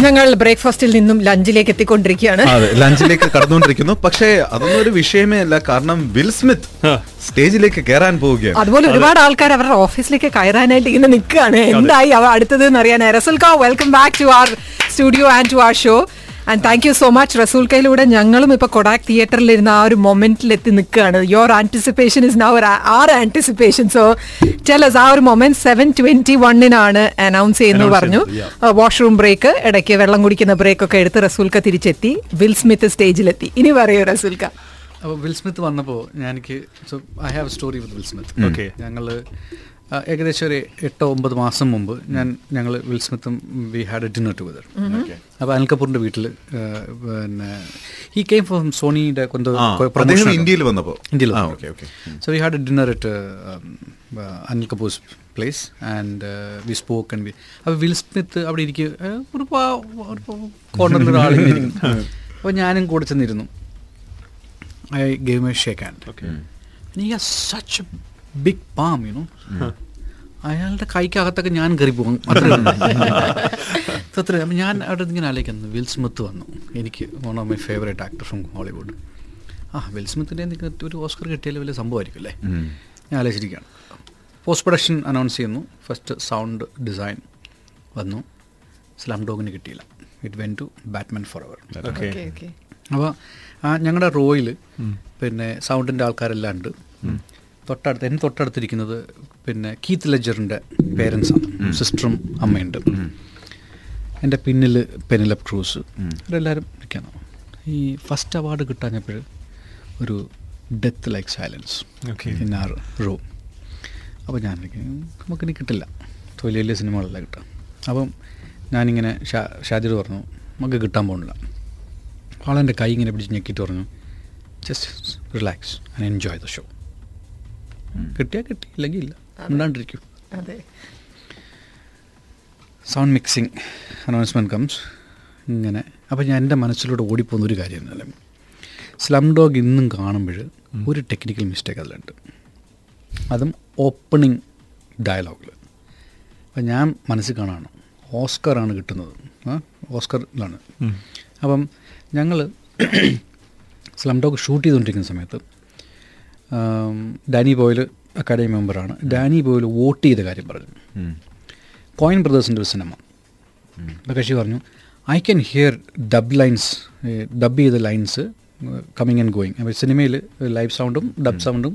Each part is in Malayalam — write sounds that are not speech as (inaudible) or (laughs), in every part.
ഞങ്ങൾ ബ്രേക്ക്ഫാസ്റ്റിൽ നിന്നും ലഞ്ചിലേക്ക് എത്തിക്കൊണ്ടിരിക്കുകയാണ്. അതെ ലഞ്ചിലേക്ക് കടന്നുകൊണ്ടിരിക്കുന്നു. പക്ഷേ അതൊന്നും ഒരു വിഷയമേ അല്ല. കാരണം വിൽ സ്മിത്ത് സ്റ്റേജിലേക്ക് കയറാൻ പോവുകയാണ്. അതുപോലെ ഒരുപാട് ആൾക്കാർ അവരുടെ ഓഫീസിലേക്ക് കയറാനായിട്ട് ഇങ്ങനെ നിൽക്കുകയാണ്. എന്തായി അവ അടുത്തത് എന്ന് അറിയാൻ കാ welcome back to our studio and to our show and thank you so much റസൂൽക്കയിലൂടെ ഞങ്ങളും ഇപ്പൊ കൊടാക് തിയേറ്ററിൽ ഇരുന്ന ആ ഒരു മൊമെന്റിൽ എത്തി നിൽക്കുകയാണ് your anticipation is now our our anticipation so tell us ആ ഒരു മൊമെന്റ് സെവൻ ട്വന്റി വണ്ണിനാണ് അനൗൺസ് ചെയ്യുന്നത് പറഞ്ഞു. വാഷ്റൂം ബ്രേക്ക് ഇടയ്ക്ക് വെള്ളം കുടിക്കുന്ന ബ്രേക്ക് ഒക്കെ എടുത്ത് റസൂൽക്ക തിരിച്ചെത്തി. വിൽ സ്മിത്ത് സ്റ്റേജിലെത്തി. ഇനി പറയൂ റസൂൽക്ക. അപ്പോൾ വിൽ സ്മിത്ത് വന്നപ്പോൾ എനിക്ക് so I have story with Will Smith Okay. ഞങ്ങൾ ഏകദേശം ഒരു എട്ടോ ഒമ്പത് മാസം മുമ്പ് ഞാൻ ഞങ്ങൾ വിൽസ്മിത്തും we had a dinner together. അപ്പോൾ അനിൽ കപൂറിന്റെ വീട്ടിൽ പിന്നെ ഈ കെയിം ഫ്രം സോണിയുടെ ഇന്ത്യയിൽ വന്നപ്പോൾ ഇന്ത്യയിൽ. So we had a dinner at Anil Kapoor's place and we spoke and we അപ്പോൾ വിൽ സ്മിത്ത് അവിടെ ഇരിക്കുക ഒരു കോർണറിൽ അപ്പോൾ ഞാനും കൂടെ ചെന്നിരുന്നു. I gave a shake hand And he palm you know big palm, you know. അയാളുടെ കൈക്കകത്തൊക്കെ ഞാൻ കയറി പോകും. അത്ര (laughs) അപ്പം ഞാൻ അവിടെ ഇങ്ങനെ ആലോചിക്കുന്നു വിൽ സ്മിത്ത് വന്നു. എനിക്ക് one of my favourite actor from Hollywood ആ വിൽ സ്മിത്തിന്റെ എനിക്ക് ഒരു ഓസ്കർ കിട്ടിയാൽ വലിയ സംഭവമായിരിക്കും അല്ലേ. ഞാൻ ആലോചിച്ചിരിക്കുകയാണ്. പോസ്റ്റ് പ്രൊഡക്ഷൻ അനൗൺസ് ചെയ്യുന്നു. ഫസ്റ്റ് സൗണ്ട് ഡിസൈൻ വന്നു. സ്ലം ഡോഗിന് കിട്ടിയില്ല. It went to Batman for അവർ അപ്പോൾ ഞങ്ങളുടെ റോയിൽ പിന്നെ സൗണ്ടിന്റെ ആൾക്കാരെല്ലാം ഉണ്ട്. തൊട്ടടുത്ത് എന്നെ തൊട്ടടുത്തിരിക്കുന്നത് പിന്നെ കീത്ത് ലെജറിന്റെ പേരൻസാണ് സിസ്റ്ററും അമ്മയുണ്ട്. എന്റെ പിന്നിൽ പെനിലപ് ക്രൂസ് അവരെല്ലാവരും ഇരിക്കാൻ ഈ ഫസ്റ്റ് അവാർഡ് കിട്ടാഞ്ഞപ്പോൾ ഒരു death like silence. In our row അപ്പോൾ ഞാൻ നമുക്കിനി കിട്ടില്ല. വലിയ വലിയ സിനിമകളല്ല കിട്ടാം. അപ്പം ഞാനിങ്ങനെ ഷാ ഷാജിർ പറഞ്ഞു നമുക്ക് കിട്ടാൻ പോകുന്നില്ല ആളെന്റെ കൈ ഇങ്ങനെ പിടിച്ച് ഞെക്കിയിട്ട് പറഞ്ഞു just relax and enjoy the show കിട്ടിയാൽ കിട്ടി ഇല്ലെങ്കിൽ ഇല്ല. ഉണ്ടാണ്ടിരിക്കും അതെ. സൗണ്ട് മിക്സിങ് അനൗൺസ്മെന്റ് കംസ് ഇങ്ങനെ. അപ്പോൾ ഞാൻ എന്റെ മനസ്സിലൂടെ ഓടിപ്പോകുന്ന ഒരു കാര്യം എന്നാലും സ്ലം ഡോഗ് ഇന്നും കാണുമ്പോൾ ഒരു ടെക്നിക്കൽ മിസ്റ്റേക്ക് അതിലുണ്ട്. അതും ഓപ്പണിങ് ഡയലോഗിൽ അപ്പം ഞാൻ മനസ്സിൽ കാണാണ് ഓസ്കറാണ് കിട്ടുന്നത്. ഓസ്കറിലാണ് അപ്പം ഞങ്ങൾ സ്ലം ഡോഗ് ഷൂട്ട് ചെയ്തുകൊണ്ടിരിക്കുന്ന സമയത്ത് ഡാനി ബോയിൽ അക്കാഡമി മെമ്പറാണ്. ഡാനി ബോയിൽ വോട്ട് ചെയ്ത കാര്യം പറഞ്ഞു. കോയിൻ ബ്രദേഴ്സിന്റെ ഒരു സിനിമ. അപ്പോൾ കക്ഷി പറഞ്ഞു I can hear dub lines dub ചെയ്ത ലൈൻസ് കമ്മിങ് ആൻഡ് ഗോയിങ് അപ്പോൾ സിനിമയിൽ ലൈവ് സൗണ്ടും ഡബ് സൗണ്ടും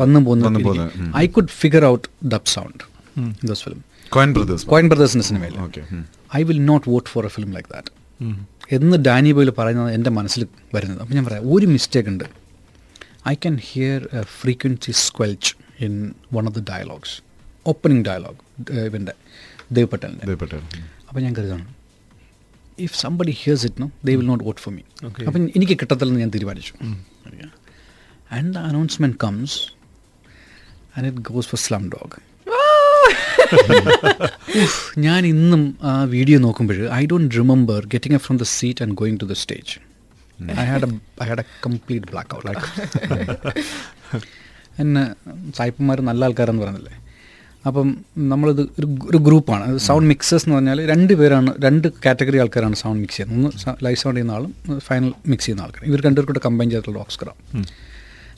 വന്നും പോകുന്നു. I could figure out dub sound those film Coen brothers Coen ബ്രദേഴ്സിന്റെ സിനിമയിൽ I will not vote for a film like that എന്ന് ഡാനി ബോയിൽ പറയുന്നത് എന്റെ മനസ്സിൽ വരുന്നത്. അപ്പം ഞാൻ പറയാം ഒരു മിസ്റ്റേക്ക് ഉണ്ട്. I can hear a frequency squelch in one of the dialogues. Opening dialogue ഇവന്റെ ദേവ് പട്ടേലിന്റെ പട്ടേൽ അപ്പം ഞാൻ കരുതാണ് if somebody hears it no they will not vote for me. അപ്പം എനിക്ക് കിട്ടത്തില്ലെന്ന് ഞാൻ തീരുമാനിച്ചു. And the announcement comes and it goes for Slumdog ഞാൻ ഇന്നും ആ വീഡിയോ നോക്കുമ്പോൾ I don't remember getting a from the seat and going to the stage I had I had a complete blackout എന്നെ സായിപ്പന്മാർ നല്ല ആൾക്കാരെന്ന് പറഞ്ഞില്ലേ? അപ്പം നമ്മളിത് ഒരു ഒരു ഗ്രൂപ്പാണ്. സൗണ്ട് മിക്സേഴ്സ് എന്ന് പറഞ്ഞാൽ രണ്ട് പേരാണ് രണ്ട് കാറ്റഗറി ആൾക്കാരാണ് സൗണ്ട് മിക്സ് ചെയ്യുന്നത്. ഒന്ന് ലൈവ് സൗണ്ട് ചെയ്യുന്ന ആളും ഫൈനൽ മിക്സ് ചെയ്യുന്ന ആൾക്കാർ ഇവർ രണ്ടുപേർക്കൂടെ കമ്പൈൻ ചെയ്തിട്ടുള്ള ഓക്സ്ക്രാം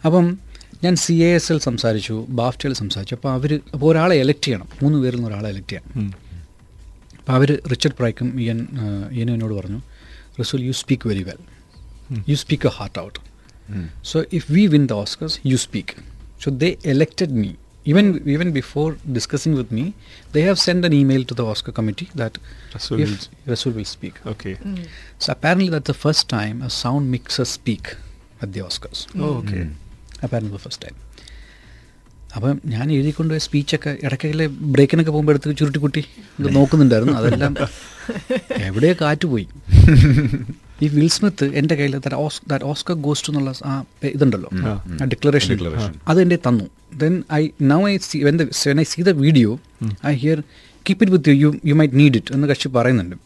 അപ്പം ഞാൻ സി എ എസ് എൽ സംസാരിച്ചു ബാഫ്റ്റയിൽ സംസാരിച്ചു. അപ്പോൾ അവർ അപ്പോൾ ഒരാളെ എലക്ട് ചെയ്യണം. മൂന്ന് പേരിൽ നിന്ന് ഒരാളെ എലക്ട് ചെയ്യണം അപ്പോൾ അവർ റിച്ചർഡ് പ്രൈക്കും ഇയൻ ഇയനും എന്നോട് പറഞ്ഞു Resul you speak very well you your heart out. Mm. So if we win the Oscars, you speak. So they elected me. even even before discussing with me they have sent an email to the oscar committee that Rasul, if will- Rasul will speak Okay. Mm. so apparently that's the first time a sound mixer speak at the oscars Oh, okay. apparently the first time അപ്പം ഞാൻ എഴുതിക്കൊണ്ട് സ്പീച്ചൊക്കെ ഇടയ്ക്കൊക്കെ ബ്രേക്കിനൊക്കെ പോകുമ്പോൾ എടുത്ത് ചുരുട്ടിക്കുട്ടി ഇത് നോക്കുന്നുണ്ടായിരുന്നു അതെല്ലാം എവിടെയോ കാറ്റ് പോയി ഈ വിൽ സ്മിത്ത് എന്റെ കയ്യിൽ ദാറ്റ് ഓസ്കർ ഗോസ്റ്റ് എന്നുള്ള ആ ഇതുണ്ടല്ലോ. ആ. Declaration Declaration. അത് എന്റെ തന്നു. Then I now I see when when I see the video I hear keep it with you you might need it എന്ന് കക്ഷി പറയുന്നുണ്ട്.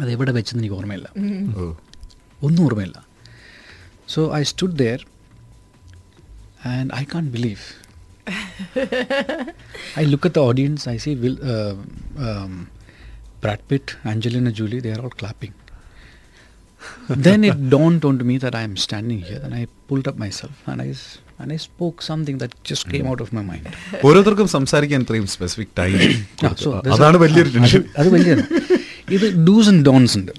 അത് എവിടെ വെച്ചെന്ന് എനിക്ക് ഓർമ്മയില്ല. ഒന്നും ഓർമ്മയില്ല. So I stood there and I can't believe I look at the audience I see Will Brad Pitt, Angelina Jolie, they are all clapping. Then it dawned on me that I am standing here, and I pulled up myself and I and I spoke something that just came out of my mind. ഓരോരുത്തർക്കും സംസാരിക്കാൻ ഇത്രയും സ്പെസിഫിക് (coughs) ടൈം അതാണ് വലിയൊരു ടെൻഷൻ അത് വലിയ (laughs) ഇത് ഡൂസ് ആൻഡ് ഡോൺസ് ഉണ്ട്.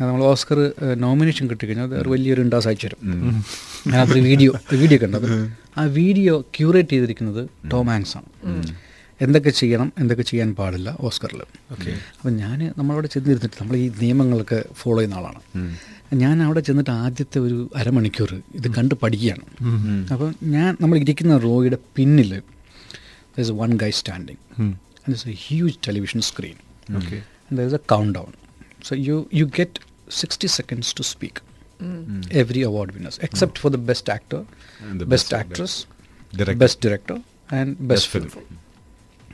നമ്മൾ ഓസ്കർ നോമിനേഷൻ കിട്ടിക്കഴിഞ്ഞാൽ അത് വലിയൊരു ഉണ്ടാസ് അയച്ചു തരും അതിനകത്തൊരു വീഡിയോ വീഡിയോ (laughs) കണ്ടത്. ആ വീഡിയോ ക്യൂറേറ്റ് ചെയ്തിരിക്കുന്നത് ടോം ഹാങ്സ് ആണ് എന്തൊക്കെ ചെയ്യണം എന്തൊക്കെ ചെയ്യാൻ പാടില്ല ഓസ്കറിൽ അപ്പം ഞാൻ നമ്മളവിടെ ചെന്നിരുന്നിട്ട് നമ്മൾ ഈ നിയമങ്ങളൊക്കെ ഫോളോ ചെയ്യുന്ന ആളാണ് ഞാൻ അവിടെ ചെന്നിട്ട് ആദ്യത്തെ ഒരു അരമണിക്കൂർ ഇത് കണ്ട് പഠിക്കുകയാണ് അപ്പം ഞാൻ നമ്മൾ ഇരിക്കുന്ന റോയുടെ പിന്നിൽ one guy standing and there's a huge television screen. Okay. And there's a countdown. So you you get 60 seconds to speak. Every award winners, except for the best actor, And the best, best actress, Director. best director, and best, film.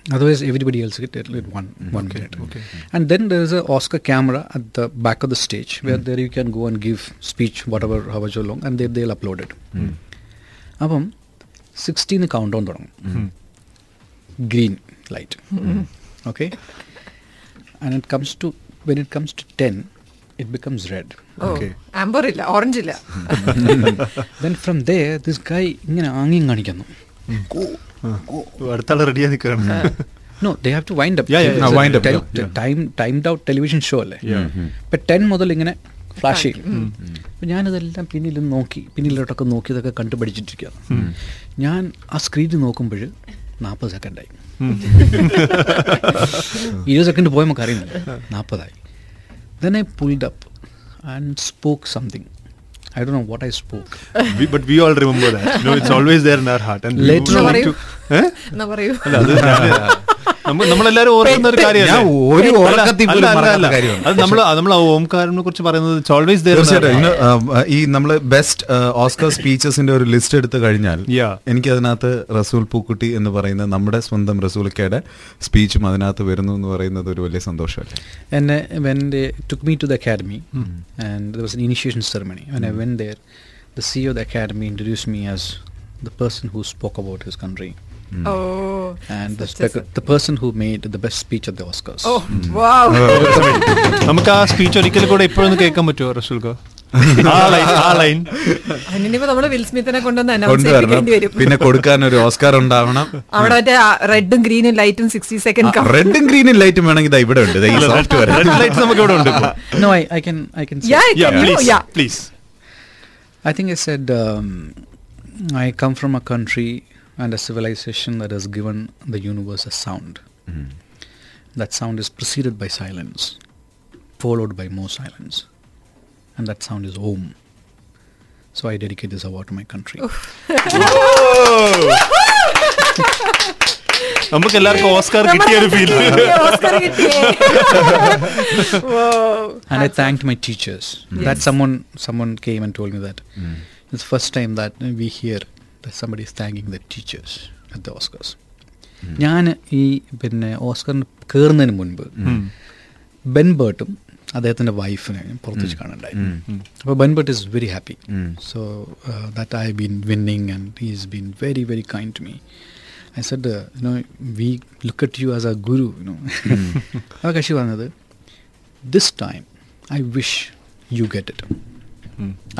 Otherwise, everybody else get at least one one minute. okay. And then there is a Oscar camera at the back of the stage where mm. there you can go and give speech, whatever, however long, and they they'll upload it. അപ്പം സിക്സ്റ്റീന്ന് കൗണ്ട് ഡൗൺ തുടങ്ങും green light okay and it comes to when it comes to ten it becomes red Okay. Amber ഇല്ല ഓറഞ്ച് ഇല്ല then from the this guy ഇങ്ങനെ ആംഗ്യം കാണിക്കുന്നു അടുത്താൾ റെഡിയായി നിൽക്കുകയാണ് no they have to wind up. Time timed out television show അല്ലേ? ഇപ്പം ടെൻ മുതൽ ഇങ്ങനെ ഫ്ലാഷ് ചെയ്യും. അപ്പം ഞാനിതെല്ലാം പിന്നിൽ നോക്കി പിന്നിലോട്ടൊക്കെ നോക്കി ഇതൊക്കെ കണ്ടുപഠിച്ചിട്ടിരിക്കുകയാണ് ഞാൻ ആ സ്ക്രീനിൽ നോക്കുമ്പോൾ നാൽപ്പത് സെക്കൻഡായി (laughs) ഇരുപത് സെക്കൻഡ് പോയ നമുക്ക് അറിയുന്നില്ല നാൽപ്പതായി then I pulled up and spoke something I don't know what I spoke. we, but we all remember that. No, it's always there in our heart. And later on, to, eh? നമ്മളെല്ലാരും ഓർക്കുന്ന ഒരു കാര്യമല്ലേ? നമ്മൾ നമ്മൾ ഓംകാരനെ കുറിച്ച് പറയുന്നത് ഇറ്റ്സ് ഓൾവേസ് തീർച്ചയായിട്ടും. ഈ നമ്മൾ ബെസ്റ്റ് ഓസ്കർ സ്പീച്ചസിന്റെ ഒരു ലിസ്റ്റ് എടുത്തു കഴിഞ്ഞാൽ Yeah. എനിക്ക് അതിനകത്ത് റസൂൽ പൂക്കുട്ടി എന്ന് പറയുന്ന നമ്മുടെ സ്വന്തം റസൂൽക്കയുടെ സ്പീച്ചും അതിനകത്ത് വരുന്നു എന്ന് പറയുന്നത് ഒരു വലിയ സന്തോഷമല്ലേ? എന്നെ when they they me to to the and and was was an initiation ceremony. When I went there, the CEO of the academy introduced me as the person who spoke about his country. Oh and the, spec- the person who made the best speech at the Oscars. Oh, mm. wow. (laughs) നമുക്ക് ആ സ്പീച്ച് ഒരിക്കൽ കൂടെ ഇപ്പോഴൊന്ന് കേൾക്കാൻ പറ്റുമോ റസൂൽക്ക് പിന്നെ കൊടുക്കാൻ ഒരു ഓസ്കാർ ഉണ്ടാവണം. അവിടെ മറ്റേ റെഡും ഗ്രീനും ലൈറ്റും സിക്സ്റ്റി സെക്കൻഡ് റെഡും ഗ്രീനും ലൈറ്റും വേണമെങ്കിൽ ഇവിടെ ഉണ്ട്. I think I read I നമുക്ക് ഇവിടെ ഉണ്ട് country yeah. please. I think I said um, I come from a country and a civilization that has given the universe a sound. That sound is preceded by silence, followed by more silence, and that sound is Om. So I dedicate this award to my country. (laughs) നമുക്ക് എല്ലാവർക്കും ഓസ്കാർ കിട്ടിയ ഒരു ഫീൽ ഓസ്കർ കിട്ടിയേ Wow. and I thanked my teachers. That someone someone came and told me that it's the first time that we hear that somebody is thanking the teachers at the Oscars. ഞാൻ ഈ പിന്നെ ഓസ്കറിന് കയറുന്നതിന് മുൻപ് ബെൻ ബേർട്ടും അദ്ദേഹത്തിന്റെ വൈഫിനെ പുറത്ത് വെച്ച് കാണുന്നുണ്ടായി അപ്പോൾ ബെൻ Bert is very happy so that I been winning and he is been very very kind to me I said you know we look at you as a guru you know ആ കക്ഷി പറഞ്ഞത് this time I wish you get it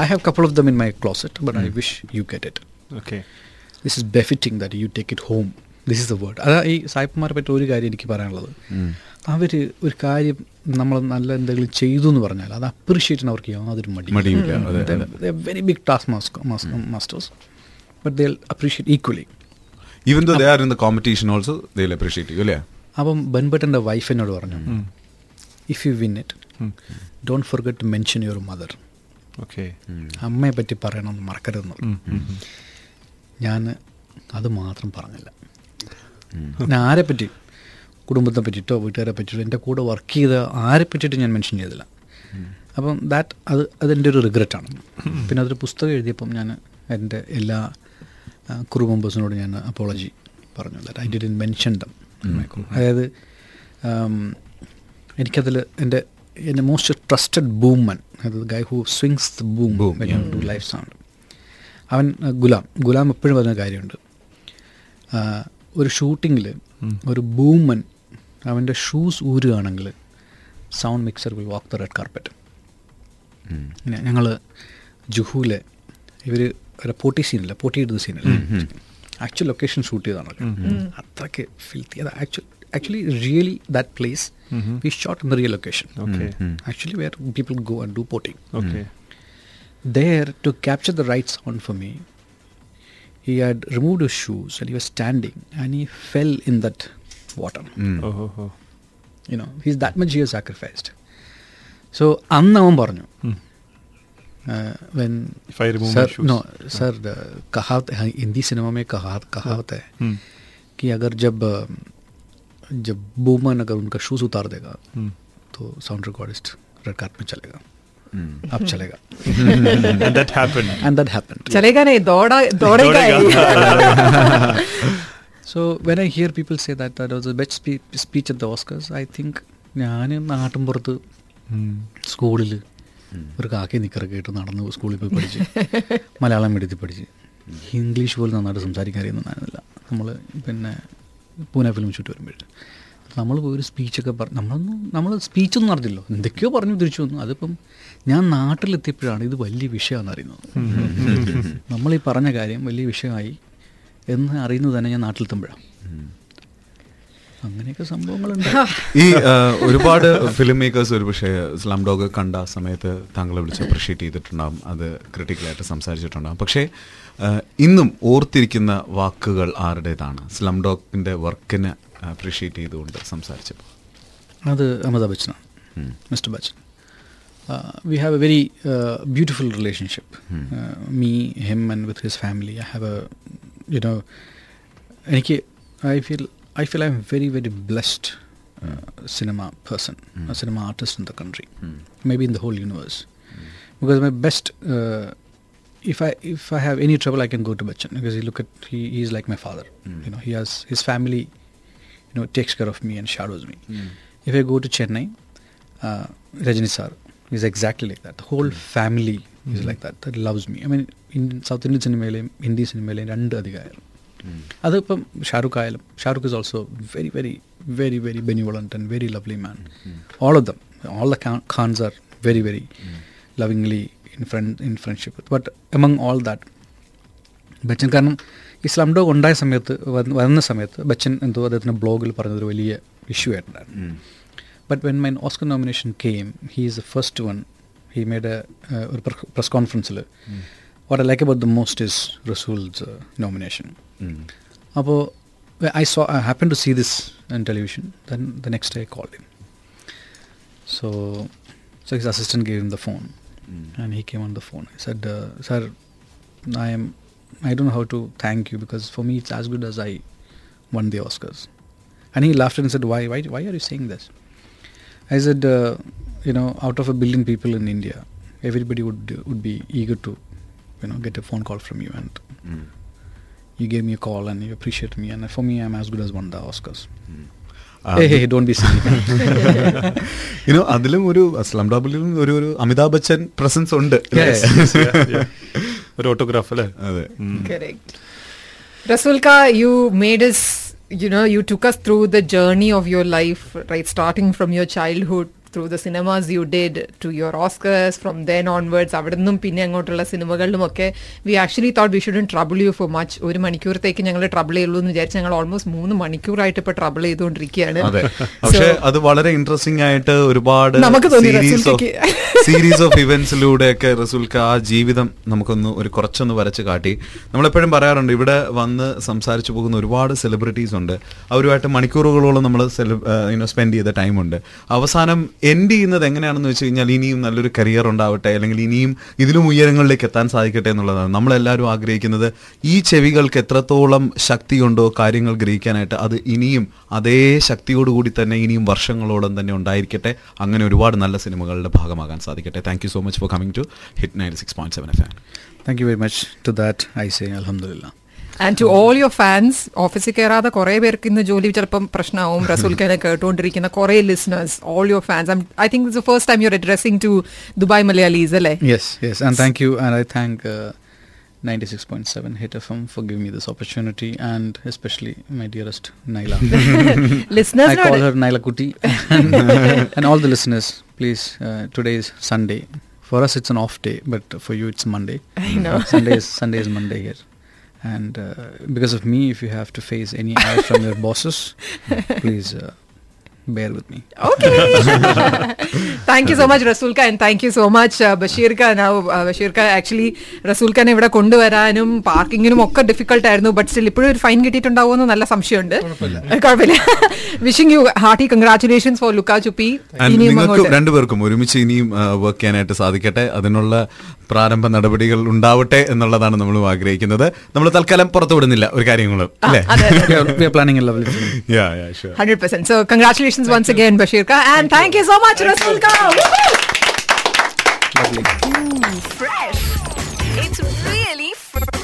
I have couple of them in my closet but I wish you get it okay this is befitting that you take it home this is the word അതാ ഈ സായിപ്പന്മാരെ പറ്റി ഒരു കാര്യം എനിക്ക് പറയാനുള്ളത്. അവർ ഒരു കാര്യം നമ്മൾ നല്ല എന്തെങ്കിലും ചെയ്തു എന്ന് പറഞ്ഞാൽ അത് അപ്രീഷിയേറ്റ് ചെയ്യാൻ അവർക്ക് യാതൊരു മടി മടിയില്ല, അതെ, very big task masters but they appreciate equally even though they are in the competition also they appreciate ചെയ്യും അല്ലേ? അപ്പം ബൻബട്ടന്റെ വൈഫ് എന്നോട് പറഞ്ഞു. If you win it don't forget to mention your mother okay അമ്മയെ പറ്റി പറയണമെന്ന് മറക്കരുതെന്ന് പറഞ്ഞു. ഞാൻ അത് മാത്രം പറഞ്ഞില്ല. ഞാൻ ആരെ പറ്റി? കുടുംബത്തെ പറ്റിയിട്ടോ വീട്ടുകാരെ പറ്റിയിട്ടോ എന്റെ കൂടെ വർക്ക് ചെയ്ത ആരെ പറ്റിയിട്ട് ഞാൻ മെൻഷൻ ചെയ്തില്ല. അപ്പം ദാറ്റ് അത് അതെന്റെ ഒരു റിഗ്രറ്റാണ് പിന്നെ അതൊരു പുസ്തകം എഴുതിയപ്പം ഞാൻ എന്റെ എല്ലാ ക്രൂ മെമ്പേഴ്സിനോട് ഞാൻ അപ്പോളജി പറഞ്ഞു. That I didn't mention them അതായത് എനിക്കതിൽ എന്റെ എന്റെ മോസ്റ്റ് ട്രസ്റ്റഡ് ബൂമൻ അതായത് guy who swings the boom Boom, to life sound അവൻ ഗുലാം. ഗുലാം എപ്പോഴും പറഞ്ഞ കാര്യമുണ്ട്. ഒരു ഷൂട്ടിങ്ങിൽ ഒരു ബൂമൻ അവന്റെ shoes ഊരുകയാണെങ്കിൽ sound mixer will walk the red carpet. ഞങ്ങൾ ജുഹുവിലെ ഇവർ ഒരു പോട്ടി സീനില്ല പോട്ടി ഇടുന്ന സീനില്ല ആക്ച്വൽ ലൊക്കേഷൻ ഷൂട്ട് ചെയ്താണല്ലോ അത്രയ്ക്ക് ഫിൽത്തി അത് actual actually really that place we shot in the real location. Actually where people go and do potting. there to capture the right sound for me he had removed his shoes and he was standing and he fell in that water Oh, oh, oh. you know he's that much he has sacrificed so അന്ന് അവൻ പറഞ്ഞു uh, when If I remove sir, my shoes. no sir the कहावत है हिंदी सिनेमा में कहावत कहावत है Hmm. कि अगर जब uh, जब बूमन अगर उनका शूज उतार देगा Hmm. तो साउंड रिकॉर्डिस्ट रेड कार्ड में चलेगा अब चलेगा And that happened. and that happened ചലേഗാനെ ദോട ദോടേക്കായി So when I hear people say that that was the best spe- speech at the Oscars, I think ഞാൻ നാട്ടിൻപുറത്ത് Hmm. സ്കൂളിൽ ഒരു കാക്കി നിക്കറൊക്കെ ഇട്ട് നടന്ന് സ്കൂളിൽ പോയി പഠിച്ച് മലയാളം മീഡിയത്തിൽ പഠിച്ച് ഇംഗ്ലീഷ് പോലും നന്നായിട്ട് സംസാരിക്കാൻ അറിയുന്നതായിരുന്നില്ല നമ്മൾ പിന്നെ പൂനെ ഫിലിം ഷൂട്ട് വരുമ്പോഴേ നമ്മൾ ഒരു സ്പീച്ചൊക്കെ പറഞ്ഞു നമ്മളൊന്നും നമ്മൾ സ്പീച്ചൊന്നും അറിഞ്ഞില്ലോ എന്തൊക്കെയോ പറഞ്ഞു തിരിച്ചു വന്നു. അതിപ്പം ഞാൻ നാട്ടിലെത്തിയപ്പോഴാണ് ഇത് വലിയ വിഷയമാണെന്ന് അറിയുന്നത്. നമ്മൾ ഈ പറഞ്ഞ കാര്യം വലിയ വിഷയമായി എന്ന് അറിയുന്നത് തന്നെ ഞാൻ നാട്ടിലെത്തുമ്പോഴാണ്. അങ്ങനെയൊക്കെ സംഭവങ്ങളുണ്ട്. ഈ ഒരുപാട് ഫിലിം മേക്കേഴ്സ് ഒരു പക്ഷേ സ്ലം ഡോഗ് കണ്ട സമയത്ത് താങ്കളെ വിളിച്ച് അപ്രിഷ്യേറ്റ് ചെയ്തിട്ടുണ്ടാകും അത് ക്രിട്ടിക്കലായിട്ട് സംസാരിച്ചിട്ടുണ്ടാകും പക്ഷേ ഇന്നും ഓർത്തിരിക്കുന്ന വാക്കുകൾ ആരുടേതാണ്? സ്ലം ഡോഗിന്റെ വർക്കിനെ അപ്രിഷ്യേറ്റ് ചെയ്തുകൊണ്ട് സംസാരിച്ചപ്പോൾ അത് Amitabh ബച്ചനാണ് mister Bachchan we have a very beautiful relationship me him and with his family I have a you know എനിക്ക് I feel I feel I am very very blessed cinema person cinema artist in the country may be in the whole universe because my best if I if I have any trouble, I can go to Bachchan because he look at he he's like my father. You know, he has his family. You know, takes care of me and shadows me. If I go to Chennai, uh, Rajini sir is exactly like that. The whole family is like that. That loves me. I mean, in South Indian സിനിമയിലെയും Hindi സിനിമയിലെയും രണ്ട് അധികമായാലും അതിപ്പം ഷാറുഖ് ആയാലും Shahrukh is also very very very very benevolent and very lovely man all of them all the Khans are very very lovingly in front in friendship but among all that Bachchan കാരണം ഈ സ്ലം ഡോഗ് ഉണ്ടായ സമയത്ത് വന്ന് വരുന്ന സമയത്ത് ബച്ചൻ എന്തോ അദ്ദേഹത്തിന്റെ ബ്ലോഗിൽ പറഞ്ഞതൊരു വലിയ ഇഷ്യൂ ആയിട്ടുണ്ടായിരുന്നു. But when mine Oscar nomination came he is the first one he made ഒരു പ്രസ് കോൺഫറൻസിൽ what I like about the most is Rasool's nomination അപ്പോൾ I saw I happen to see this in television then the next day called him so so his assistant gave him the phone. and he came on the phone. I said, uh, Sir, I am, I don't know how to thank you because for me it's as good as I won the Oscars. And he laughed and said, Why, why, why are you saying this? I said, uh, You know, out of a billion people in India, everybody would, would be eager to, you know, get a phone call from you. And you gave me a call and you appreciate me. And for me, I'm as good as won the Oscars. hey, hey, don't be silly. (laughs) ഇനോ അതിലും ഒരു സ്ലം ഡോഗിലും ഒരു ഒരു അമിതാഭ് ബച്ചൻ പ്രസൻസ് ഉണ്ട് (laughs) Yes. Yeah, yeah. ഒരു ഓട്ടോഗ്രാഫ് അല്ലേ അതെ Correct. Rasulka, you made us, you know, you took us through the journey of your life, right? Starting from your childhood, through the cinemas you did, to your Oscars from then onwards അവിടെ നിന്നും പിന്നെ അങ്ങോട്ടുള്ള സിനിമകളിലുമൊക്കെ we actually thought we shouldn't trouble you for much ഒരു മണിക്കൂറത്തേക്ക് ഞങ്ങൾ ട്രബിൾ ചെയ്യുള്ളൂ എന്ന് വിചാരിച്ച് ഞങ്ങൾ ഓൾമോസ്റ്റ് മൂന്ന് മണിക്കൂറായിട്ട് ഇപ്പൊ ട്രബിൾ ചെയ്തുകൊണ്ടിരിക്കുകയാണ്. അതെ. പക്ഷെ അത് വളരെ ഇൻട്രസ്റ്റിംഗ് ആയിട്ട് ഒരുപാട് നമുക്ക് സീരീസ് ഓഫ് ഇവന്റ്സിലൂടെ ഒക്കെ റസൂൽക്ക് ആ ജീവിതം നമുക്കൊന്ന് ഒരു കുറച്ചൊന്ന് വരച്ച് കാട്ടി. നമ്മളെപ്പോഴും പറയാറുണ്ട് ഇവിടെ വന്ന് സംസാരിച്ചു പോകുന്ന ഒരുപാട് സെലിബ്രിറ്റീസ് ഉണ്ട്. അവരുമായിട്ട് മണിക്കൂറുകളോളം നമ്മൾ സ്പെൻഡ് ചെയ്ത ടൈമുണ്ട് അവസാനം എൻഡ് ചെയ്യുന്നത് എങ്ങനെയാണെന്ന് വെച്ച് കഴിഞ്ഞാൽ ഇനിയും നല്ലൊരു കരിയർ ഉണ്ടാവട്ടെ അല്ലെങ്കിൽ ഇനിയും ഇതിലും ഉയരങ്ങളിലേക്ക് എത്താൻ സാധിക്കട്ടെ എന്നുള്ളതാണ്. നമ്മളെല്ലാവരും ആഗ്രഹിക്കുന്നത് ഈ ചെവികൾക്ക് എത്രത്തോളം ശക്തിയുണ്ടോ കാര്യങ്ങൾ ഗ്രഹിക്കാനായിട്ട് അത് ഇനിയും അതേ ശക്തിയോടുകൂടി തന്നെ ഇനിയും വർഷങ്ങളോളം തന്നെ ഉണ്ടായിരിക്കട്ടെ. അങ്ങനെ ഒരുപാട് നല്ല സിനിമകളുടെ ഭാഗമാകാൻ സാധിക്കട്ടെ. Thank so much for coming to Hit nine six point seven F thank you very much to that I say Alhamdulillah. And to all your fans ഓഫീസിൽ കയറാതെ കുറെ പേർക്ക് ഇന്ന് ജോലി ചിലപ്പം പ്രശ്നമാവും റസൂൽ ഖാനെ കേട്ടുകൊണ്ടിരിക്കുന്ന കുറെ listeners all your fans I think it's first time your addressing to Dubai Malayalees അല്ലേ Yes, yes, and thank you, and I thank uh, 96.7 Hit FM for giving me this opportunity, and especially my dearest Naila. I (laughs) ലിസ്ണേഴ്സിനോട് call her Naila Kuti. and, (laughs) and all the listeners, please, uh, today is Sunday. For us, it's an off day, but for you, it's Monday. I know. Sunday is Sunday is Monday here. And uh, because of me, if you have to face any eye from your (laughs) bosses, please uh, bear with me. Okay thank you so much Rasool Khan thank you so much Basheer Khan Basheer Khan actually Rasool Khan ഇവിടെ കൊണ്ടുവരാനും പാർക്കിങ്ങിനും ഒക്കെ ഡിഫിക്കൽട്ട് ആയിരുന്നു ബട്ട് സ്റ്റിൽ ഇപ്പോഴും ഒരു ഫൈൻ കിട്ടിയിട്ടുണ്ടാവുമെന്ന് നല്ല സംശയമുണ്ട്. കുഴപ്പമില്ല. Wishing you hearty congratulations for Lukka Chuppi And ഇനിയും നിങ്ങൾക്ക് അങ്ങോട്ട്. രണ്ടുപേർക്കും ഒരുമിച്ച് ഇനിയും വർക്ക് ചെയ്യാനായിട്ട് സാധിക്കട്ടെ. അതിനുള്ള പ്രാരംഭ നടപടികൾ ഉണ്ടാവട്ടെ എന്നുള്ളതാണ് നമ്മൾ ആഗ്രഹിക്കുന്നത് നമ്മൾ തൽക്കാലം പുറത്തു വിടുന്നില്ല ഒരു കാര്യങ്ങളും അല്ലേ അതെ we, are, we are planning a lovely film. Yeah, yeah, sure. 100%. So, congratulations once again, Bashir And thank you so much, Rasul Ka. Fresh. It's really fresh.